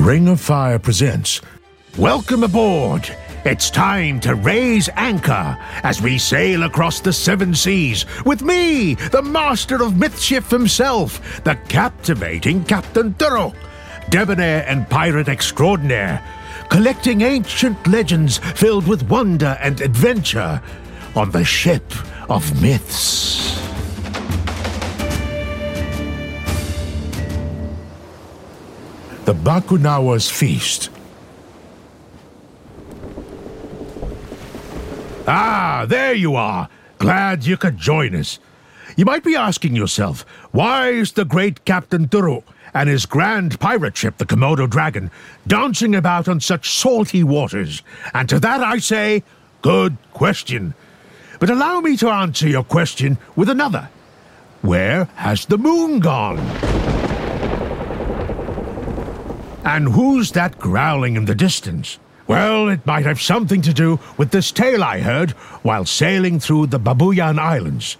Ring of Fire presents Welcome aboard! It's time to raise anchor as we sail across the seven seas with me, the master of Mythshift himself, the captivating Captain Duro, debonair and pirate extraordinaire, collecting ancient legends filled with wonder and adventure on the ship of myths. The Bakunawa's Feast. Ah, there you are. Glad you could join us. You might be asking yourself, why is the great Captain Duro and his grand pirate ship, the Komodo Dragon, dancing about on such salty waters? And to that I say, good question. But allow me to answer your question with another. Where has the moon gone? And who's that growling in the distance? Well, it might have something to do with this tale I heard while sailing through the Babuyan Islands.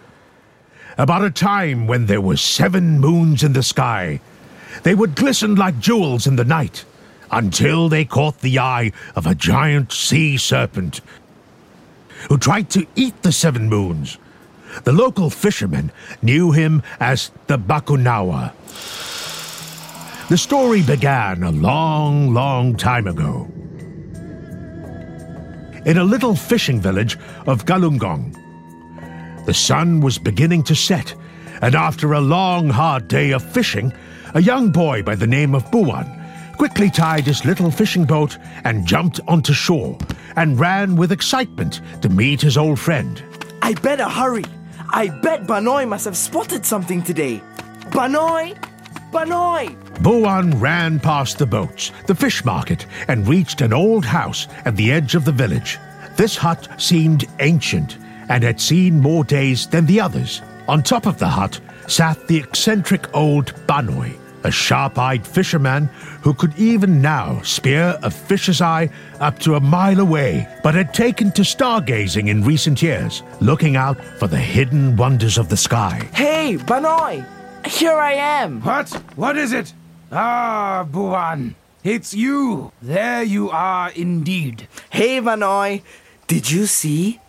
About a time when there were seven moons in the sky. They would glisten like jewels in the night, until they caught the eye of a giant sea serpent who tried to eat the seven moons. The local fishermen knew him as the Bakunawa. The story began a long, long time ago. In a little fishing village of Galungong, the sun was beginning to set, and after a long, hard day of fishing, a young boy by the name of Buwan quickly tied his little fishing boat and jumped onto shore and ran with excitement to meet his old friend. I better hurry. I bet Banoy must have spotted something today. Banoy! Banoy! Buwan ran past the boats, the fish market, and reached an old house at the edge of the village. This hut seemed ancient and had seen more days than the others. On top of the hut sat the eccentric old Banoy, a sharp eyed fisherman who could even now spear a fish's eye up to a mile away, but had taken to stargazing in recent years, looking out for the hidden wonders of the sky. Hey, Banoy! Here I am! What? What is it? Ah, Buwan. It's you. There you are indeed. Hey, Banoy! Did you see?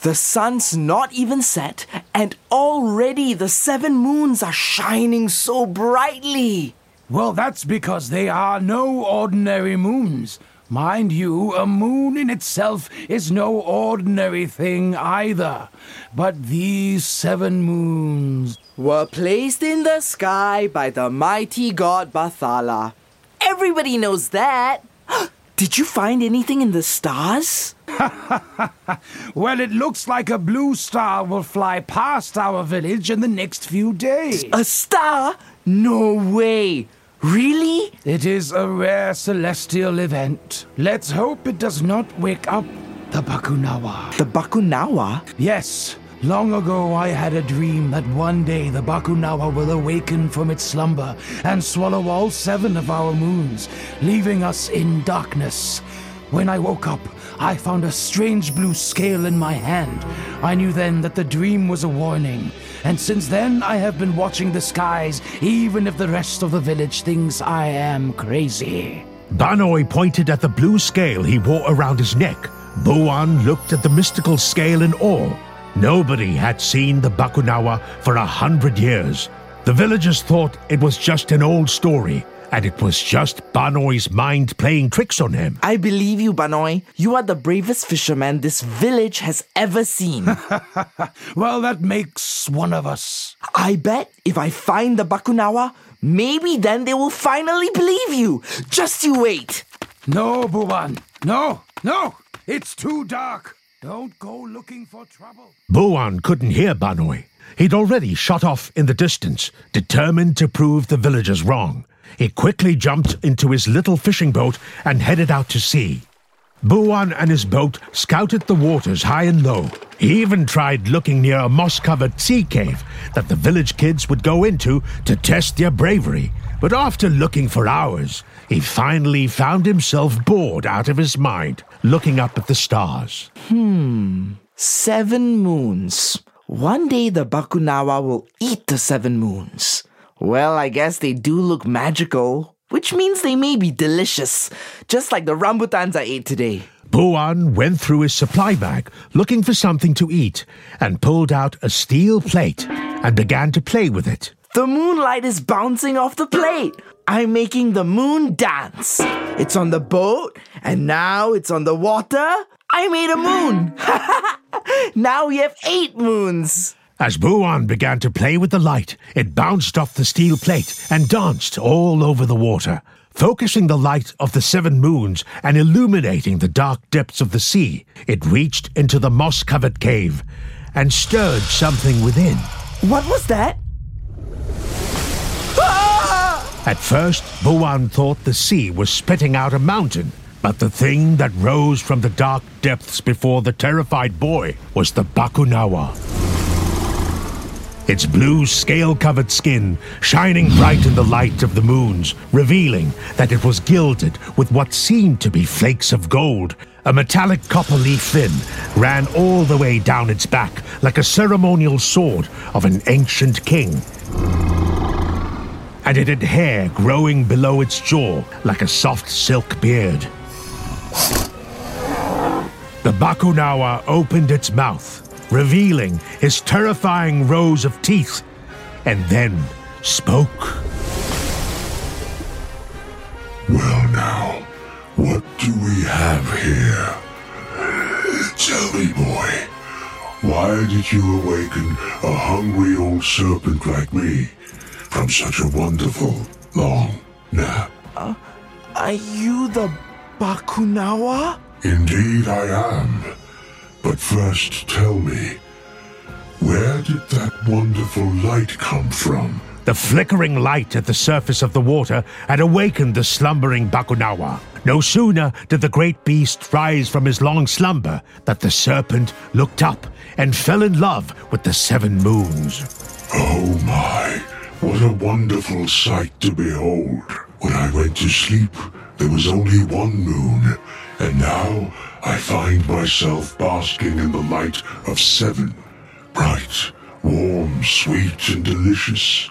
The sun's not even set, and already the seven moons are shining so brightly. Well, that's because they are no ordinary moons. Mind you, a moon in itself is no ordinary thing either. But these seven moons. Were placed in the sky by the mighty god Bathala. Everybody knows that. Did you find anything in the stars? Well, it looks like a blue star will fly past our village in the next few days. A star? No way. Really? It is a rare celestial event. Let's hope it does not wake up the Bakunawa. The Bakunawa? Yes, long ago I had a dream that one day the Bakunawa will awaken from its slumber and swallow all seven of our moons, leaving us in darkness. When I woke up, I found a strange blue scale in my hand. I knew then that the dream was a warning, and since then I have been watching the skies, even if the rest of the village thinks I am crazy. Banoy pointed at the blue scale he wore around his neck. Buwan looked at the mystical scale in awe. Nobody had seen the Bakunawa for a hundred years. The villagers thought it was just an old story, and it was just Banoy's mind playing tricks on him. I believe you, Banoy. You are the bravest fisherman this village has ever seen. Well, that makes one of us. I bet if I find the Bakunawa, maybe then they will finally believe you. Just you wait. No, Buwan. No, no. It's too dark. Don't go looking for trouble. Buwan couldn't hear Banoy. He'd already shot off in the distance, determined to prove the villagers wrong. He quickly jumped into his little fishing boat and headed out to sea. Buwan and his boat scouted the waters high and low. He even tried looking near a moss covered sea cave that the village kids would go into to test their bravery. But after looking for hours, he finally found himself bored out of his mind, looking up at the stars. Hmm, Seven moons. One day the Bakunawa will eat the seven moons. Well, I guess they do look magical. which means they may be delicious, just like the rambutans I ate today. Buwan went through his supply bag looking for something to eat and pulled out a steel plate and began to play with it. The moonlight is bouncing off the plate. I'm making the moon dance. It's on the boat, and now it's on the water. I made a moon. now we have eight moons. As Buwan began to play with the light, it bounced off the steel plate and danced all over the water, focusing the light of the seven moons and illuminating the dark depths of the sea. It reached into the moss covered cave and stirred something within. What was that? At first, Buwan thought the sea was spitting out a mountain, but the thing that rose from the dark depths before the terrified boy was the Bakunawa. Its blue scale covered skin shining bright in the light of the moons, revealing that it was gilded with what seemed to be flakes of gold. A metallic copper leaf fin ran all the way down its back like a ceremonial sword of an ancient king and it had hair growing below its jaw like a soft silk beard. The Bakunawa opened its mouth, revealing his terrifying rows of teeth, and then spoke. Well, now, what do we have here? Tell me, boy, why did you awaken a hungry old serpent like me from such a wonderful, long nap? Uh, are you the Bakunawa? Indeed, I am. But first, tell me, where did that wonderful light come from? The flickering light at the surface of the water had awakened the slumbering Bakunawa. No sooner did the great beast rise from his long slumber that the serpent looked up and fell in love with the seven moons. Oh my, what a wonderful sight to behold. When I went to sleep, there was only one moon, and now I find myself basking in the light of seven. Bright, warm, sweet, and delicious.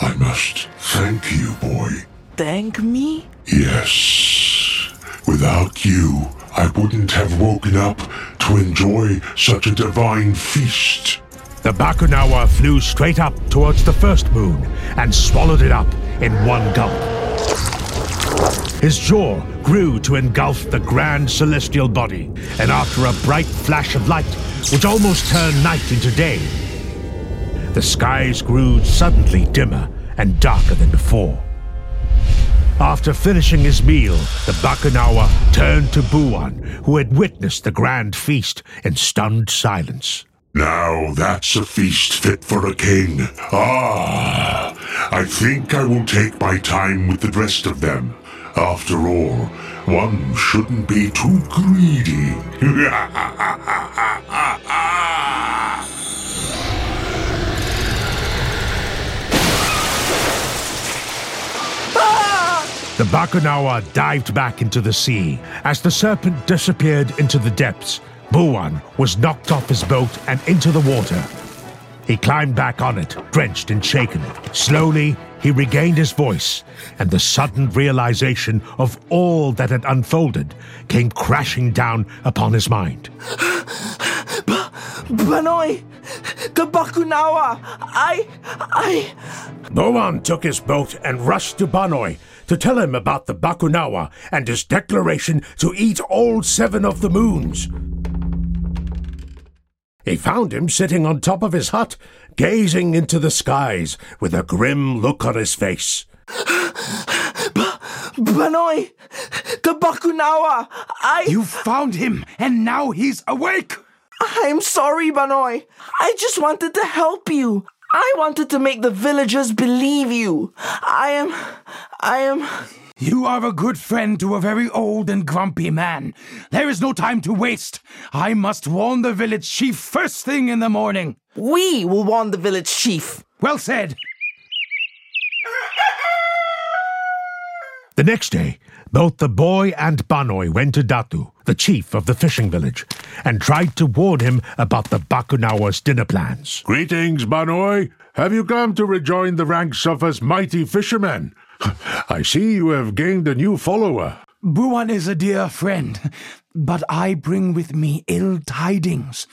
I must thank you, boy. Thank me? Yes. Without you, I wouldn't have woken up to enjoy such a divine feast. The Bakunawa flew straight up towards the first moon and swallowed it up in one gulp. His jaw grew to engulf the grand celestial body, and after a bright flash of light, which almost turned night into day, the skies grew suddenly dimmer and darker than before. After finishing his meal, the Bakunawa turned to Buwan, who had witnessed the grand feast in stunned silence. Now that's a feast fit for a king. Ah, I think I will take my time with the rest of them. After all, one shouldn't be too greedy. The Bakunawa dived back into the sea. As the serpent disappeared into the depths, Buwan was knocked off his boat and into the water. He climbed back on it, drenched and shaken. Slowly, he regained his voice, and the sudden realization of all that had unfolded came crashing down upon his mind. Banoi! The Bakunawa! I. I. Buwan took his boat and rushed to Banoi to tell him about the Bakunawa and his declaration to eat all seven of the moons. He found him sitting on top of his hut, gazing into the skies with a grim look on his face. Banoi! The Bakunawa! I. You found him, and now he's awake! I'm sorry, Banoi. I just wanted to help you. I wanted to make the villagers believe you. I am. I am. You are a good friend to a very old and grumpy man. There is no time to waste. I must warn the village chief first thing in the morning. We will warn the village chief. Well said. The next day, both the boy and Banoi went to Datu, the chief of the fishing village, and tried to warn him about the Bakunawa's dinner plans. Greetings, Banoi. Have you come to rejoin the ranks of us mighty fishermen? I see you have gained a new follower. Buwan is a dear friend, but I bring with me ill tidings.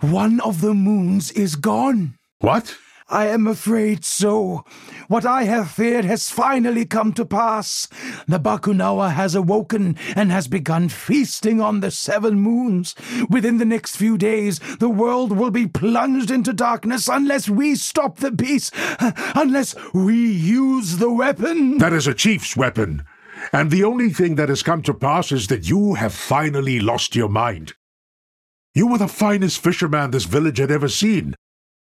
One of the moons is gone. What? I am afraid so. What I have feared has finally come to pass. The Bakunawa has awoken and has begun feasting on the seven moons. Within the next few days, the world will be plunged into darkness unless we stop the beast, unless we use the weapon. That is a chief's weapon. And the only thing that has come to pass is that you have finally lost your mind. You were the finest fisherman this village had ever seen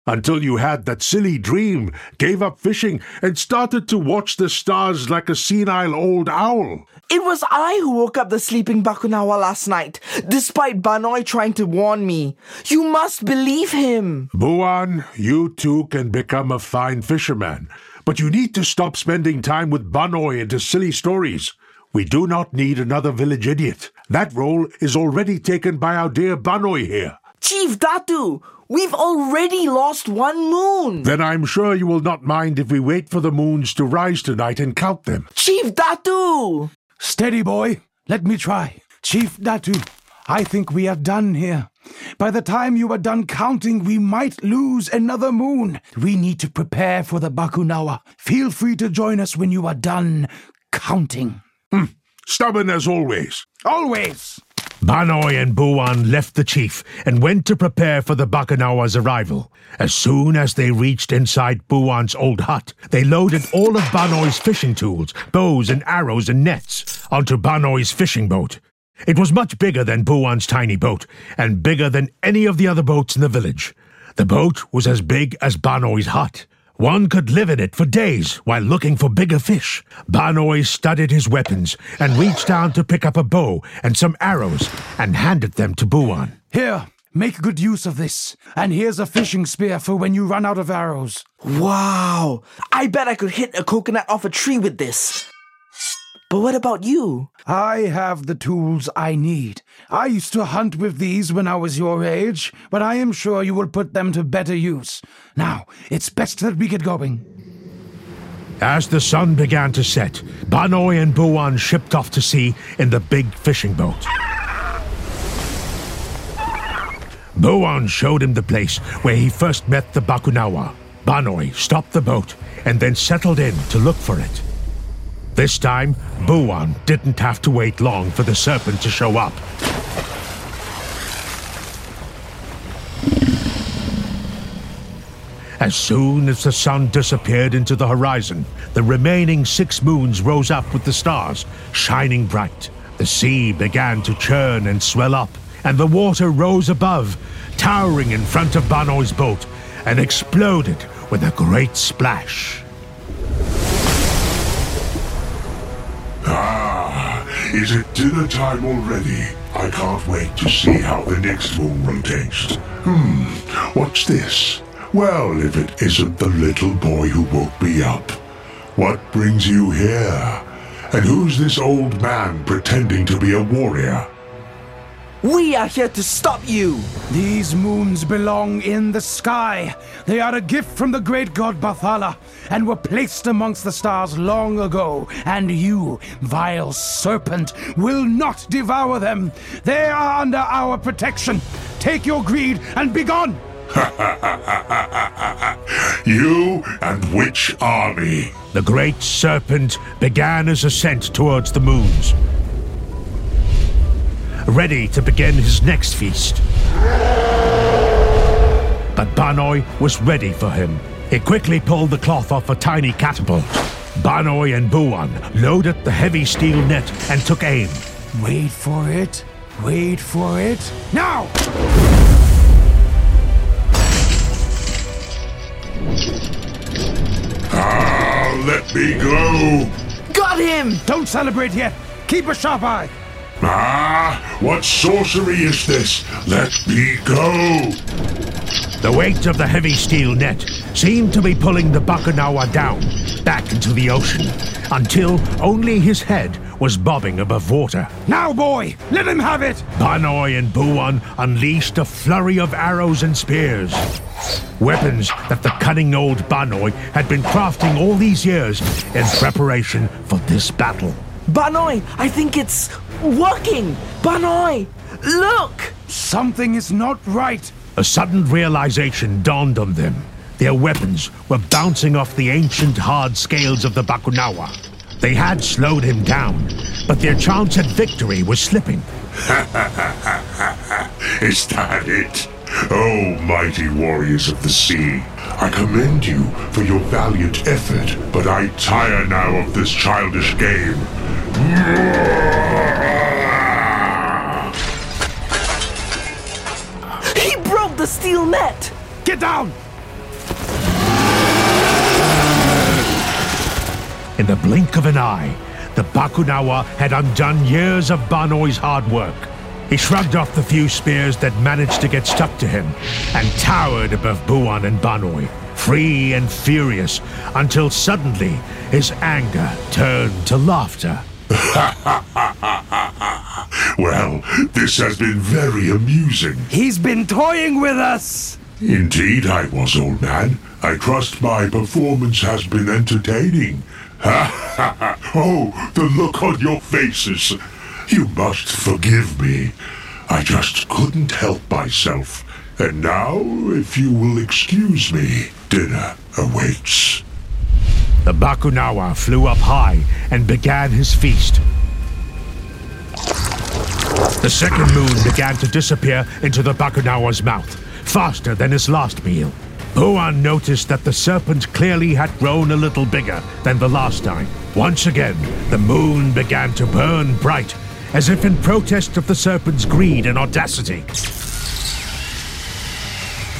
until you had that silly dream, gave up fishing, and started to watch the stars like a senile old owl. It was I who woke up the sleeping Bakunawa last night, despite Banoi trying to warn me. You must believe him. Buwan, you too can become a fine fisherman, but you need to stop spending time with Banoi and his silly stories. We do not need another village idiot. That role is already taken by our dear Banoi here. Chief Datu, We've already lost one moon. Then I'm sure you will not mind if we wait for the moons to rise tonight and count them. Chief Datu! Steady, boy. Let me try. Chief Datu, I think we are done here. By the time you are done counting, we might lose another moon. We need to prepare for the Bakunawa. Feel free to join us when you are done counting. Hmm. Stubborn as always. Always! Banoi and Buwan left the chief and went to prepare for the Bakunawa's arrival. As soon as they reached inside Buwan's old hut, they loaded all of Banoi's fishing tools, bows and arrows and nets, onto Banoi's fishing boat. It was much bigger than Buwan's tiny boat, and bigger than any of the other boats in the village. The boat was as big as Banoi's hut. One could live in it for days while looking for bigger fish. Banoi studied his weapons and reached down to pick up a bow and some arrows and handed them to Buwan. Here, make good use of this. And here's a fishing spear for when you run out of arrows. Wow! I bet I could hit a coconut off a tree with this. But what about you? I have the tools I need. I used to hunt with these when I was your age, but I am sure you will put them to better use. Now, it's best that we get going. As the sun began to set, Banoi and Buwan shipped off to sea in the big fishing boat. Buwan showed him the place where he first met the Bakunawa. Banoi stopped the boat and then settled in to look for it. This time, Buwan didn't have to wait long for the serpent to show up. As soon as the sun disappeared into the horizon, the remaining six moons rose up with the stars, shining bright. The sea began to churn and swell up, and the water rose above, towering in front of Banoi's boat, and exploded with a great splash. Is it dinner time already? I can't wait to see how the next moon will taste. Hmm, what's this? Well, if it isn't the little boy who woke me up. What brings you here? And who's this old man pretending to be a warrior? We are here to stop you! These moons belong in the sky. They are a gift from the great god Bathala, and were placed amongst the stars long ago. And you, vile serpent, will not devour them. They are under our protection. Take your greed and be gone! you and which army? The great serpent began his ascent towards the moons ready to begin his next feast. But Banoi was ready for him. He quickly pulled the cloth off a tiny catapult. Banoi and Buwan loaded the heavy steel net and took aim. Wait for it. Wait for it. Now! Ah, let me go! Got him! Don't celebrate yet. Keep a sharp eye. Ah, what sorcery is this? Let me go! The weight of the heavy steel net seemed to be pulling the Bakunawa down, back into the ocean, until only his head was bobbing above water. Now, boy, let him have it! Banoi and Buwan unleashed a flurry of arrows and spears. Weapons that the cunning old Banoi had been crafting all these years in preparation for this battle. Banoi, I think it's working. Banoi, look! Something is not right. A sudden realization dawned on them. Their weapons were bouncing off the ancient hard scales of the Bakunawa. They had slowed him down, but their chance at victory was slipping. Is that it? Oh, mighty warriors of the sea, I commend you for your valiant effort, but I tire now of this childish game. He broke the steel net! Get down! In the blink of an eye, the Bakunawa had undone years of Banoi's hard work. He shrugged off the few spears that managed to get stuck to him and towered above Buwan and Banoi, free and furious, until suddenly his anger turned to laughter. Well, this has been very amusing. He's been toying with us! Indeed, I was, old man. I trust my performance has been entertaining. Ha ha ha! Oh, the look on your faces. You must forgive me. I just couldn't help myself. And now, if you will excuse me, dinner awaits. The Bakunawa flew up high and began his feast. The second moon began to disappear into the Bakunawa's mouth, faster than his last meal. Buwan noticed that the serpent clearly had grown a little bigger than the last time. Once again, the moon began to burn bright, as if in protest of the serpent's greed and audacity.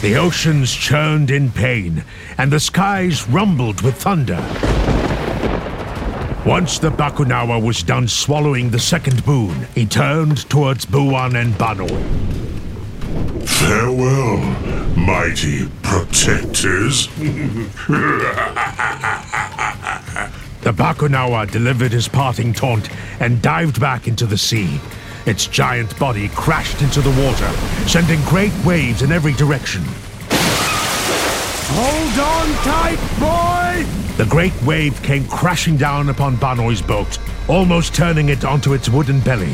The oceans churned in pain, and the skies rumbled with thunder. Once the Bakunawa was done swallowing the second moon, he turned towards Buwan and Banoi. Farewell, mighty protectors. The Bakunawa delivered his parting taunt and dived back into the sea. Its giant body crashed into the water, sending great waves in every direction. Hold on tight, boy! The great wave came crashing down upon Banoi's boat, almost turning it onto its wooden belly.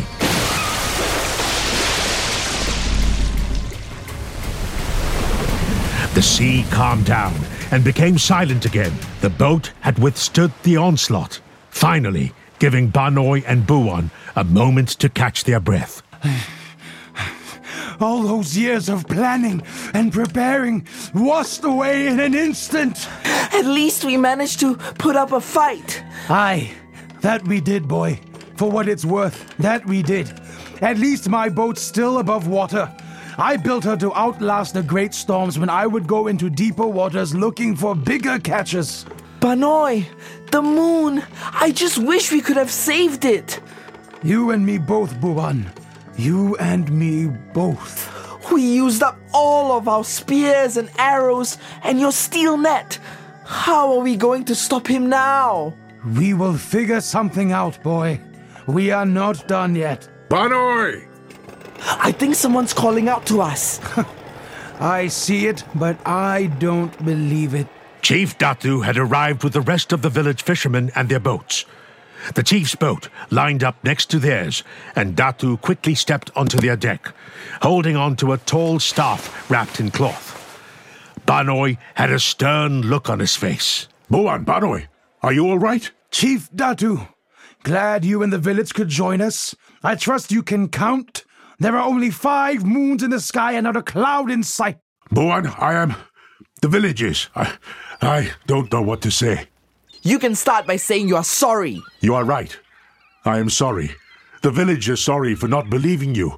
The sea calmed down and became silent again. The boat had withstood the onslaught, finally giving Banoi and Buwan a moment to catch their breath. All those years of planning and preparing washed away in an instant. At least we managed to put up a fight. Aye, that we did, boy. For what it's worth, that we did. At least my boat's still above water. I built her to outlast the great storms when I would go into deeper waters looking for bigger catches. Banoi, the moon. I just wish we could have saved it. You and me both, Buwan. You and me both. We used up all of our spears and arrows and your steel net. How are we going to stop him now? We will figure something out, boy. We are not done yet. Banoi! I think someone's calling out to us. I see it, but I don't believe it. Chief Datu had arrived with the rest of the village fishermen and their boats. The chief's boat lined up next to theirs, and Datu quickly stepped onto their deck, holding on to a tall staff wrapped in cloth. Banoi had a stern look on his face. Buwan, Banoi, are you all right? Chief Datu, glad you and the village could join us. I trust you can count. There are only five moons in the sky and not a cloud in sight. Buwan, I am. The villages. I, I don't know what to say. You can start by saying you are sorry. You are right. I am sorry. The village is sorry for not believing you.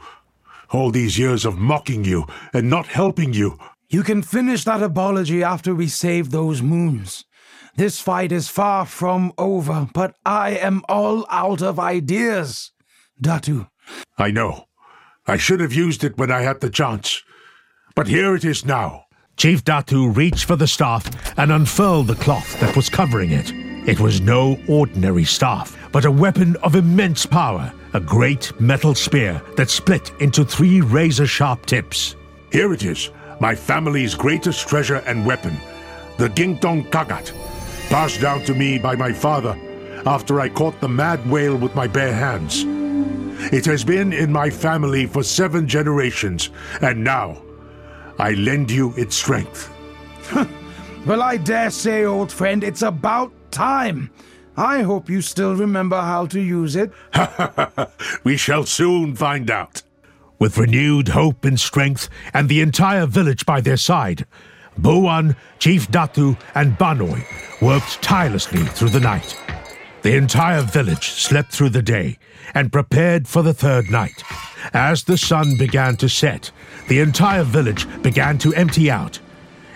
All these years of mocking you and not helping you. You can finish that apology after we save those moons. This fight is far from over, but I am all out of ideas. Datu, I know. I should have used it when I had the chance. But here it is now. Chief Datu reached for the staff and unfurled the cloth that was covering it. It was no ordinary staff, but a weapon of immense power, a great metal spear that split into three razor sharp tips. Here it is. my family's greatest treasure and weapon, the Gintong Kagat, passed down to me by my father after I caught the mad whale with my bare hands. It has been in my family for seven generations, and now I lend you its strength. well, I dare say, old friend, it's about time. I hope you still remember how to use it. we shall soon find out. With renewed hope and strength, and the entire village by their side, Buwan, Chief Datu, and Banoi worked tirelessly through the night. The entire village slept through the day and prepared for the third night. As the sun began to set, the entire village began to empty out.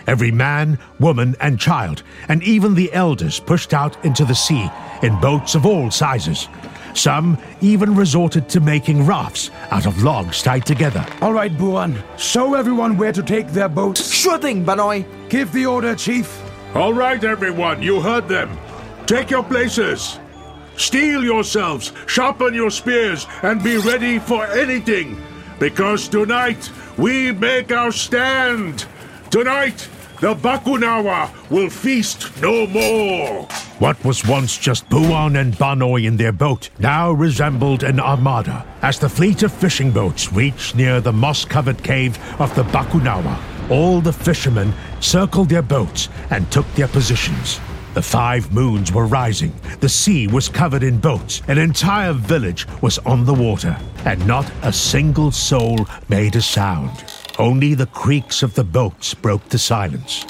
Every man, woman, and child, and even the elders pushed out into the sea in boats of all sizes. Some even resorted to making rafts out of logs tied together. All right, Buwan, show everyone where to take their boats. Sure thing, Banoi. Give the order, Chief. All right, everyone, you heard them. Take your places. Steel yourselves, sharpen your spears, and be ready for anything. Because tonight we make our stand. Tonight the Bakunawa will feast no more. What was once just Buwan and Banoi in their boat now resembled an armada. As the fleet of fishing boats reached near the moss-covered cave of the Bakunawa, all the fishermen circled their boats and took their positions. The five moons were rising, the sea was covered in boats, an entire village was on the water, and not a single soul made a sound. Only the creaks of the boats broke the silence.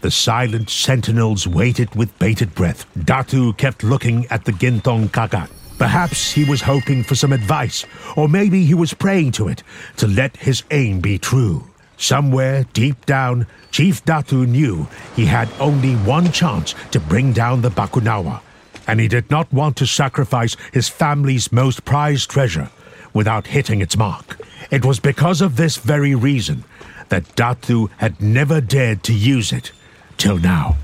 The silent sentinels waited with bated breath. Datu kept looking at the Gintong Kagat. Perhaps he was hoping for some advice, or maybe he was praying to it to let his aim be true. Somewhere deep down, Chief Datu knew he had only one chance to bring down the Bakunawa, and he did not want to sacrifice his family's most prized treasure without hitting its mark. It was because of this very reason that Datu had never dared to use it till now.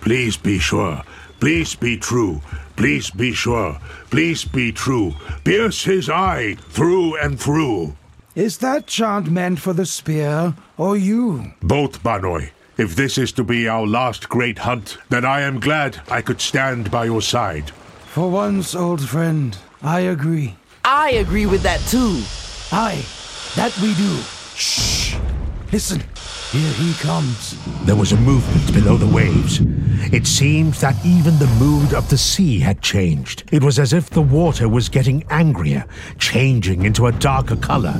Please be sure. Please be true. Please be sure. Please be true. Pierce his eye through and through. Is that chant meant for the spear or you? Both, Banoi. If this is to be our last great hunt, then I am glad I could stand by your side. For once, old friend, I agree. I agree with that too. Aye, that we do. Shh! Listen, here he comes. There was a movement below the waves. It seemed that even the mood of the sea had changed. It was as if the water was getting angrier, changing into a darker color.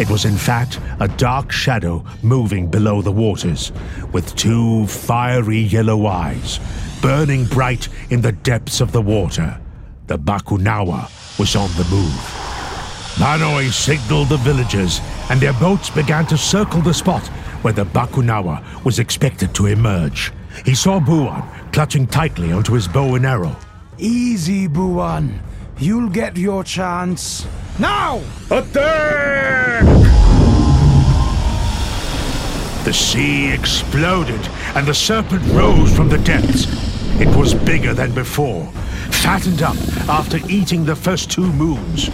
It was, in fact, a dark shadow moving below the waters, with two fiery yellow eyes, burning bright in the depths of the water. The Bakunawa was on the move. Banoi signaled the villagers, and their boats began to circle the spot where the Bakunawa was expected to emerge. He saw Buwan clutching tightly onto his bow and arrow. Easy, Buwan. You'll get your chance. Now! Attack! The sea exploded, and the serpent rose from the depths. It was bigger than before, fattened up after eating the first two moons.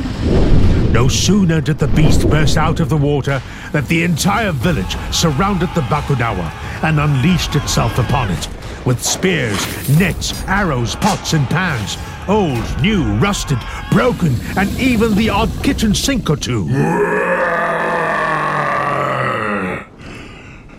No sooner did the beast burst out of the water than the entire village surrounded the Bakunawa and unleashed itself upon it. With spears, nets, arrows, pots, and pans, old, new, rusted, broken, and even the odd kitchen sink or two.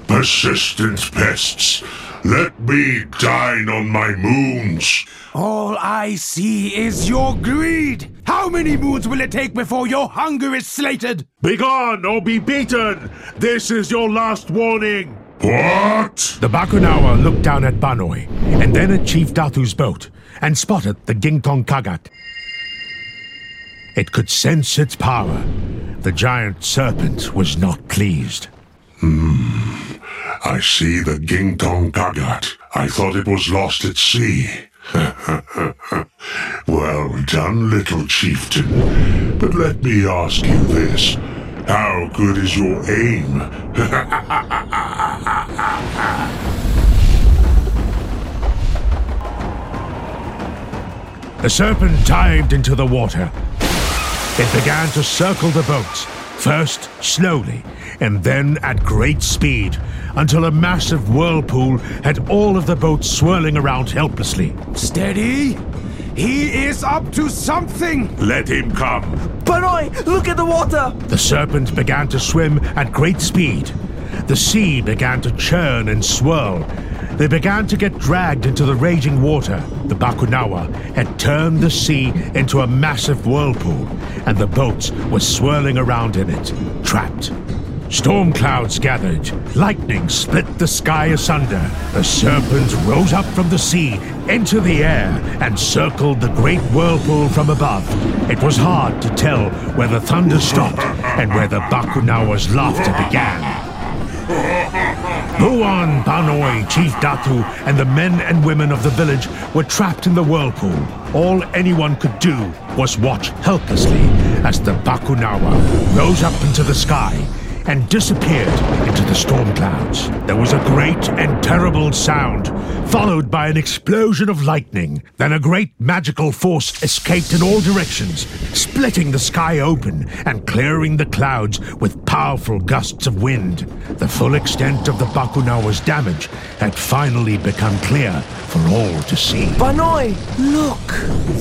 Persistent pests, let me dine on my moons. All I see is your greed. How many moons will it take before your hunger is slated? Begone or be beaten! This is your last warning! What? The Bakunawa looked down at Banoi, and then at Chief Datu's boat, and spotted the Gintong Kagat. It could sense its power. The giant serpent was not pleased. Hmm. I see the Gintong Kagat. I thought it was lost at sea. well done, little chieftain. But let me ask you this. How good is your aim? the serpent dived into the water. It began to circle the boats, First slowly, and then at great speed, until a massive whirlpool had all of the boats swirling around helplessly. Steady! He is up to something! Let him come. Banoi, look at the water! The serpent began to swim at great speed. The sea began to churn and swirl. They began to get dragged into the raging water. The Bakunawa had turned the sea into a massive whirlpool, and the boats were swirling around in it, trapped. Storm clouds gathered. Lightning split the sky asunder. The serpent rose up from the sea into the air and circled the great whirlpool from above. It was hard to tell where the thunder stopped and where the Bakunawa's laughter began. Buwan, Banoi, Chief Datu, and the men and women of the village were trapped in the whirlpool. All anyone could do was watch helplessly as the Bakunawa rose up into the sky and disappeared into the storm clouds. There was a great and terrible sound, followed by an explosion of lightning. Then a great magical force escaped in all directions, splitting the sky open and clearing the clouds with powerful gusts of wind. The full extent of the Bakunawa's damage had finally become clear for all to see. Banoi, look!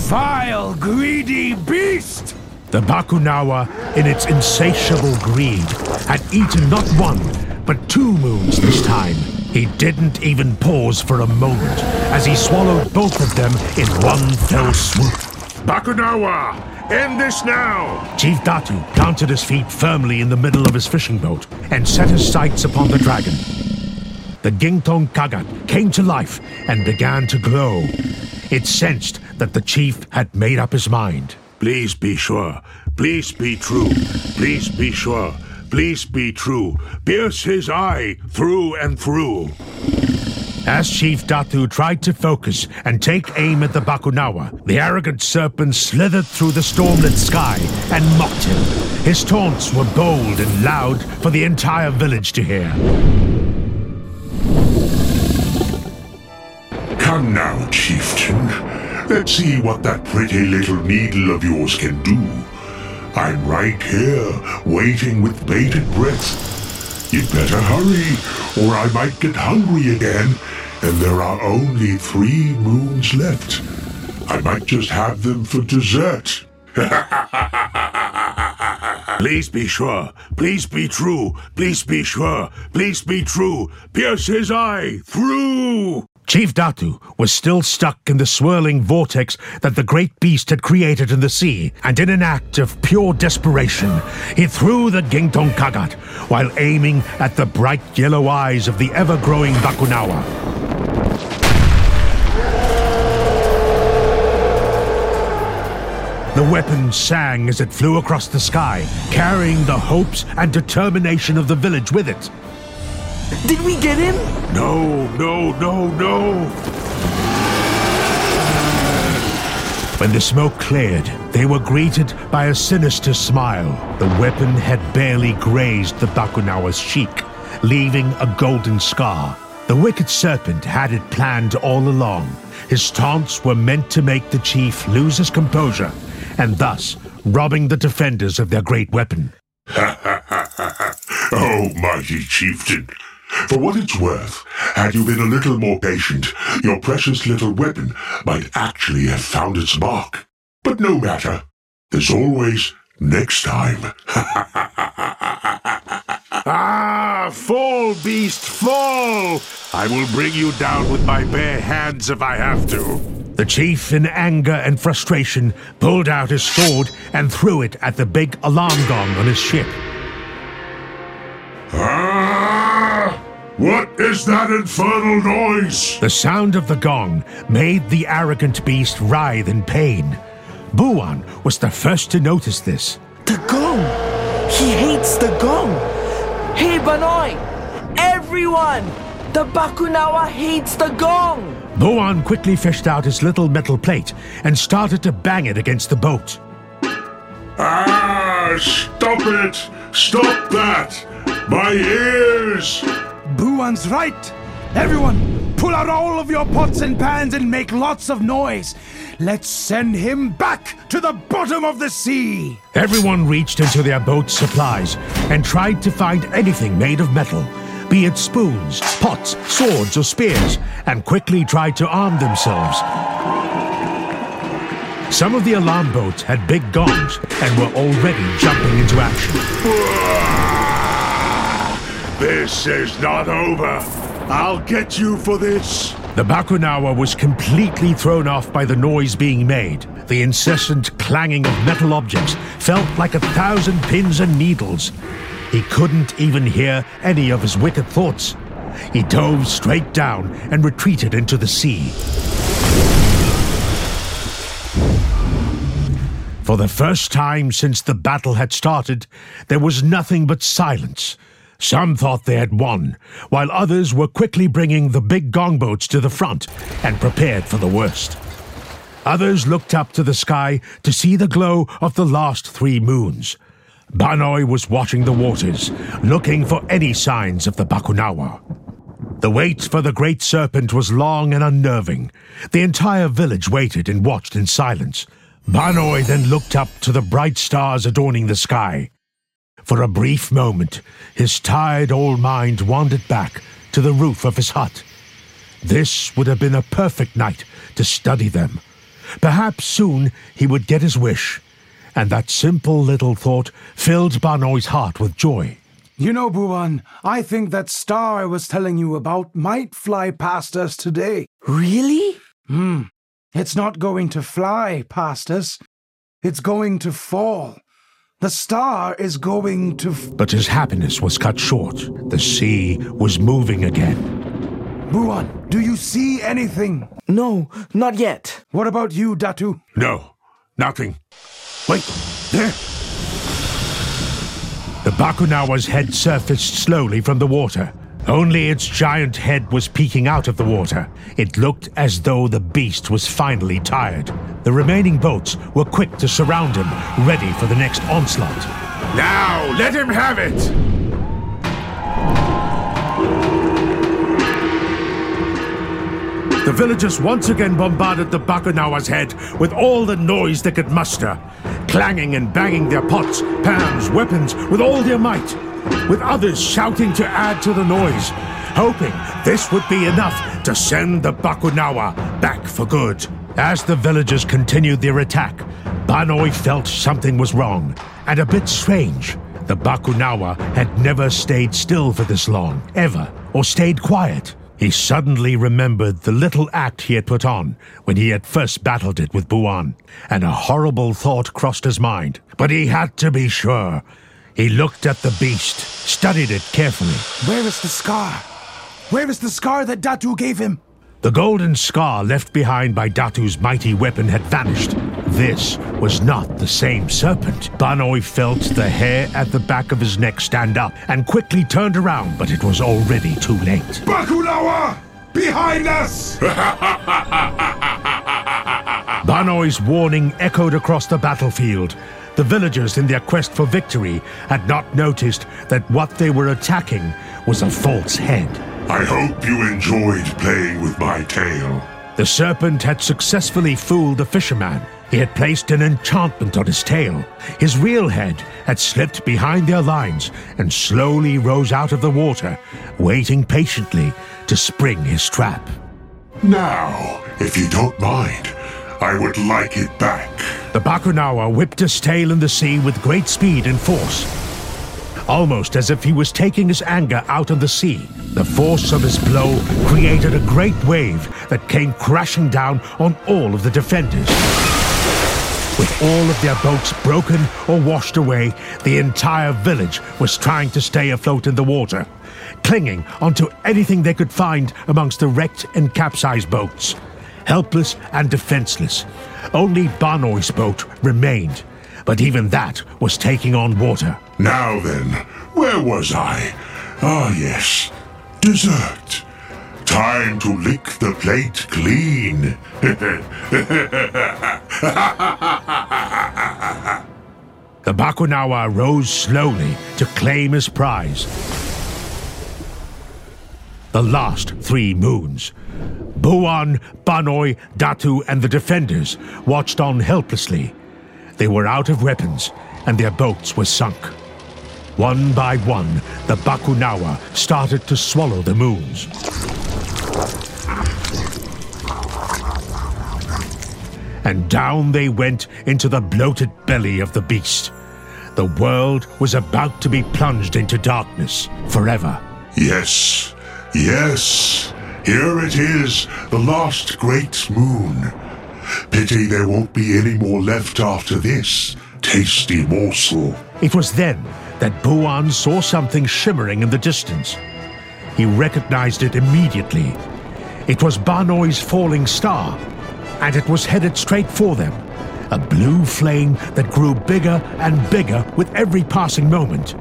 Vile, greedy beast! The Bakunawa, in its insatiable greed, had eaten not one, but two moons this time. He didn't even pause for a moment as he swallowed both of them in one fell swoop. Bakunawa, end this now. Chief Datu planted his feet firmly in the middle of his fishing boat and set his sights upon the dragon. The Gintong Kagat came to life and began to glow. It sensed that the chief had made up his mind. Please be sure. Please be true. Please be sure. Please be true. Pierce his eye through and through. As Chief Datu tried to focus and take aim at the Bakunawa, the arrogant serpent slithered through the stormlit sky and mocked him. His taunts were bold and loud for the entire village to hear. Come now, chieftain. Let's see what that pretty little needle of yours can do. I'm right here, waiting with bated breath. You'd better hurry, or I might get hungry again, and there are only three moons left. I might just have them for dessert. Please be sure. Please be true. Please be sure. Please be true. Pierce his eye through. Chief Datu was still stuck in the swirling vortex that the great beast had created in the sea, and in an act of pure desperation, he threw the Gintong Kagat while aiming at the bright yellow eyes of the ever-growing Bakunawa. The weapon sang as it flew across the sky, carrying the hopes and determination of the village with it. Did we get him? No, no, no, no. When the smoke cleared, they were greeted by a sinister smile. The weapon had barely grazed the Bakunawa's cheek, leaving a golden scar. The wicked serpent had it planned all along. His taunts were meant to make the chief lose his composure, and thus robbing the defenders of their great weapon. Ha ha ha ha ha! Oh, mighty chieftain. For what it's worth, had you been a little more patient, your precious little weapon might actually have found its mark. But no matter. There's always next time. ah, fall, beast, fall! I will bring you down with my bare hands if I have to. The chief, in anger and frustration, pulled out his sword and threw it at the big alarm gong on his ship. What is that infernal noise? The sound of the gong made the arrogant beast writhe in pain. Buwan was the first to notice this. The gong! He hates the gong! Hey, Banoi! Everyone! The Bakunawa hates the gong! Buwan quickly fished out his little metal plate and started to bang it against the boat. Ah! Stop it! Stop that! My ears! Buwan's right! Everyone, Pull out all of your pots and pans and make lots of noise. Let's send him back to the bottom of the sea. Everyone reached into their boat's supplies and tried to find anything made of metal, be it spoons, pots, swords, or spears, and quickly tried to arm themselves. Some of the alarm boats had big gongs and were already jumping into action. This is not over. I'll get you for this. The Bakunawa was completely thrown off by the noise being made. The incessant clanging of metal objects felt like a thousand pins and needles. He couldn't even hear any of his wicked thoughts. He dove straight down and retreated into the sea. For the first time since the battle had started, there was nothing but silence. Some thought they had won, while others were quickly bringing the big gongboats to the front and prepared for the worst. Others looked up to the sky to see the glow of the last three moons. Banoi was watching the waters, looking for any signs of the Bakunawa. The wait for the great serpent was long and unnerving. The entire village waited and watched in silence. Banoi then looked up to the bright stars adorning the sky. For a brief moment, his tired old mind wandered back to the roof of his hut. This would have been a perfect night to study them. Perhaps soon he would get his wish, and that simple little thought filled Banoi's heart with joy. You know, Buwan, I think that star I was telling you about might fly past us today. Really? Hmm. It's not going to fly past us. It's going to fall. The star is going to. F- But his happiness was cut short. The sea was moving again. Buwan, do you see anything? No, not yet. What about you, Datu? No, nothing. Wait, there. The Bakunawa's head surfaced slowly from the water. Only its giant head was peeking out of the water. It looked as though the beast was finally tired. The remaining boats were quick to surround him, ready for the next onslaught. Now, let him have it. The villagers once again bombarded the Bakunawa's head with all the noise they could muster, clanging and banging their pots, pans, weapons with all their might, with others shouting to add to the noise, hoping this would be enough to send the Bakunawa back for good. As the villagers continued their attack, Banoi felt something was wrong, and a bit strange. The Bakunawa had never stayed still for this long, ever, or stayed quiet. He suddenly remembered the little act he had put on when he had first battled it with Buwan, and a horrible thought crossed his mind. But he had to be sure. He looked at the beast, studied it carefully. Where is the scar? Where is the scar that Datu gave him? The golden scar left behind by Datu's mighty weapon had vanished. This was not the same serpent. Banoi felt the hair at the back of his neck stand up and quickly turned around, but it was already too late. Bakunawa! Behind us! Banoi's warning echoed across the battlefield. The villagers, in their quest for victory, had not noticed that what they were attacking was a false head. I hope you enjoyed playing with my tail. The serpent had successfully fooled the fisherman. He had placed an enchantment on his tail. His real head had slipped behind their lines and slowly rose out of the water, waiting patiently to spring his trap. Now, if you don't mind, I would like it back. The Bakunawa whipped his tail in the sea with great speed and force. Almost as if he was taking his anger out on the sea. The force of his blow created a great wave that came crashing down on all of the defenders. With all of their boats broken or washed away, the entire village was trying to stay afloat in the water, clinging onto anything they could find amongst the wrecked and capsized boats. Helpless and defenseless, only Banoi's boat remained, but even that was taking on water. Now then, where was I? Ah, yes. Dessert. Time to lick the plate clean. The Bakunawa rose slowly to claim his prize. The last three moons. Buwan, Banoi, Datu, and the defenders watched on helplessly. They were out of weapons, and their boats were sunk. One by one, the Bakunawa started to swallow the moons. And down they went into the bloated belly of the beast. The world was about to be plunged into darkness forever. Yes, yes, here it is, the last great moon. Pity there won't be any more left after this tasty morsel. It was then that Buwan saw something shimmering in the distance. He recognized it immediately. It was Banoi's falling star, and it was headed straight for them. A blue flame that grew bigger and bigger with every passing moment.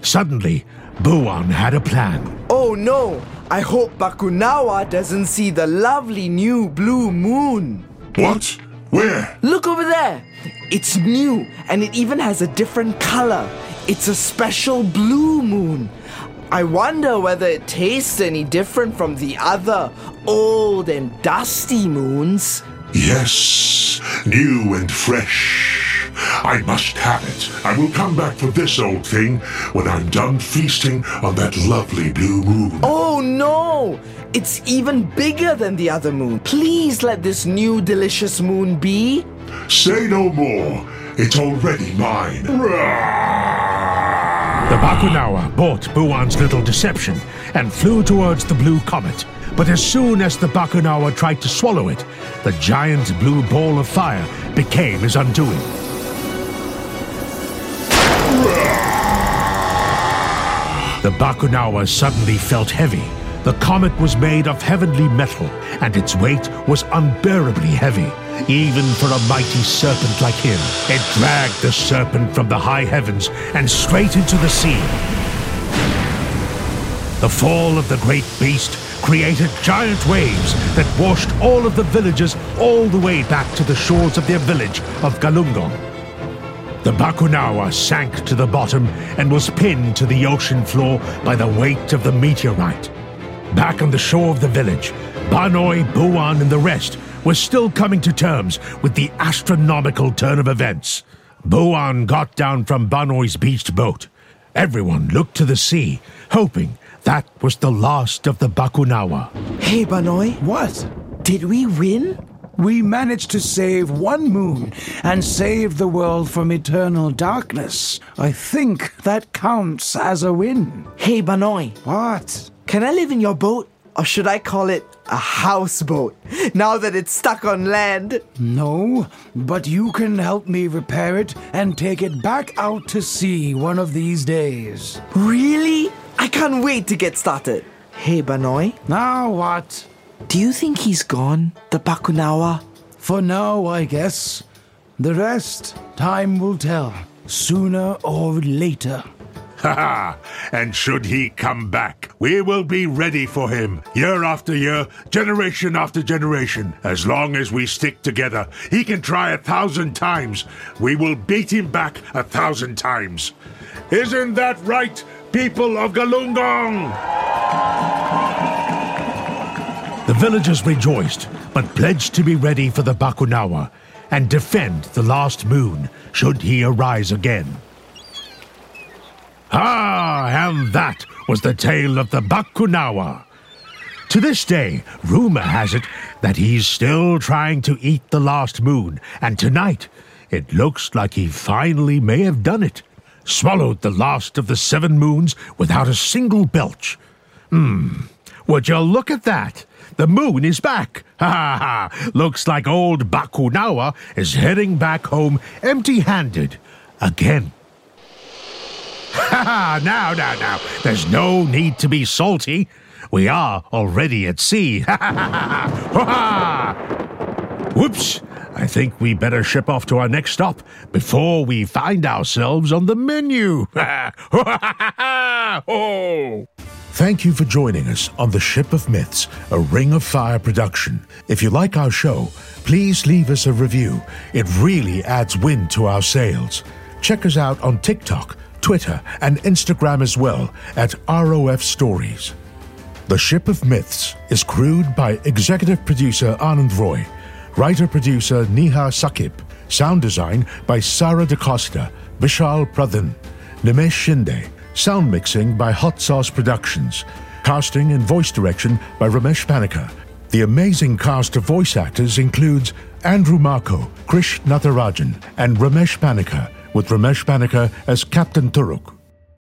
Suddenly, Buwan had a plan. Oh no! I hope Bakunawa doesn't see the lovely new blue moon. What? Where? Look over there! It's new and it even has a different color. It's a special blue moon. I wonder whether it tastes any different from the other old and dusty moons. Yes, new and fresh. I must have it. I will come back for this old thing when I'm done feasting on that lovely blue moon. Oh no! It's even bigger than the other moon. Please let this new delicious moon be. Say no more. It's already mine. The Bakunawa bought Buwan's little deception and flew towards the blue comet. But as soon as the Bakunawa tried to swallow it, the giant blue ball of fire became his undoing. The Bakunawa suddenly felt heavy. The comet was made of heavenly metal, and its weight was unbearably heavy, even for a mighty serpent like him. It dragged the serpent from the high heavens and straight into the sea. The fall of the great beast created giant waves that washed all of the villagers all the way back to the shores of their village of Galungong. The Bakunawa sank to the bottom and was pinned to the ocean floor by the weight of the meteorite. Back on the shore of the village, Banoi, Buwan, and the rest were still coming to terms with the astronomical turn of events. Buwan got down from Banoi's beached boat. Everyone looked to the sea, hoping that was the last of the Bakunawa. Hey, Banoi, What? did we win? We managed to save one moon and save the world from eternal darkness. I think that counts as a win. Hey, Banoi, What? can I live in your boat? Or should I call it a houseboat now that it's stuck on land? No, but you can help me repair it and take it back out to sea one of these days. Really? I can't wait to get started. Hey, Banoi, Now what? Do you think he's gone, the Bakunawa? For now, I guess. The rest, time will tell. Sooner or later. Ha ha! And should he come back, we will be ready for him, year after year, generation after generation. As long as we stick together, he can try a thousand times. We will beat him back a thousand times. Isn't that right, people of Galungong? The villagers rejoiced, but pledged to be ready for the Bakunawa and defend the last moon should he arise again. Ah, and that was the tale of the Bakunawa. To this day, rumor has it that he's still trying to eat the last moon, and tonight it looks like he finally may have done it. Swallowed the last of the seven moons without a single belch. Hmm, would you look at that? The moon is back. Ha ha ha! Looks like old Bakunawa is heading back home empty handed again. Ha ha! Now, now, now. There's no need to be salty. We are already at sea. Ha ha ha ha! Whoops! I think we better ship off to our next stop before we find ourselves on the menu. Ha ha ha! Oh! Thank you for joining us on The Ship of Myths, a Ring of Fire production. If you like our show, please leave us a review. It really adds wind to our sails. Check us out on TikTok, Twitter, and Instagram as well at ROF Stories. The Ship of Myths is crewed by executive producer Anand Roy, writer producer Neha Sakip, sound design by Sarah DaCosta, Vishal Pradhan, Nimesh Shinde, sound mixing by Hot Sauce Productions, casting and voice direction by Ramesh Panika. The amazing cast of voice actors includes Andrew Marco, Krish Natharajan, and Ramesh Panika, with Ramesh Panika as Captain Teruk.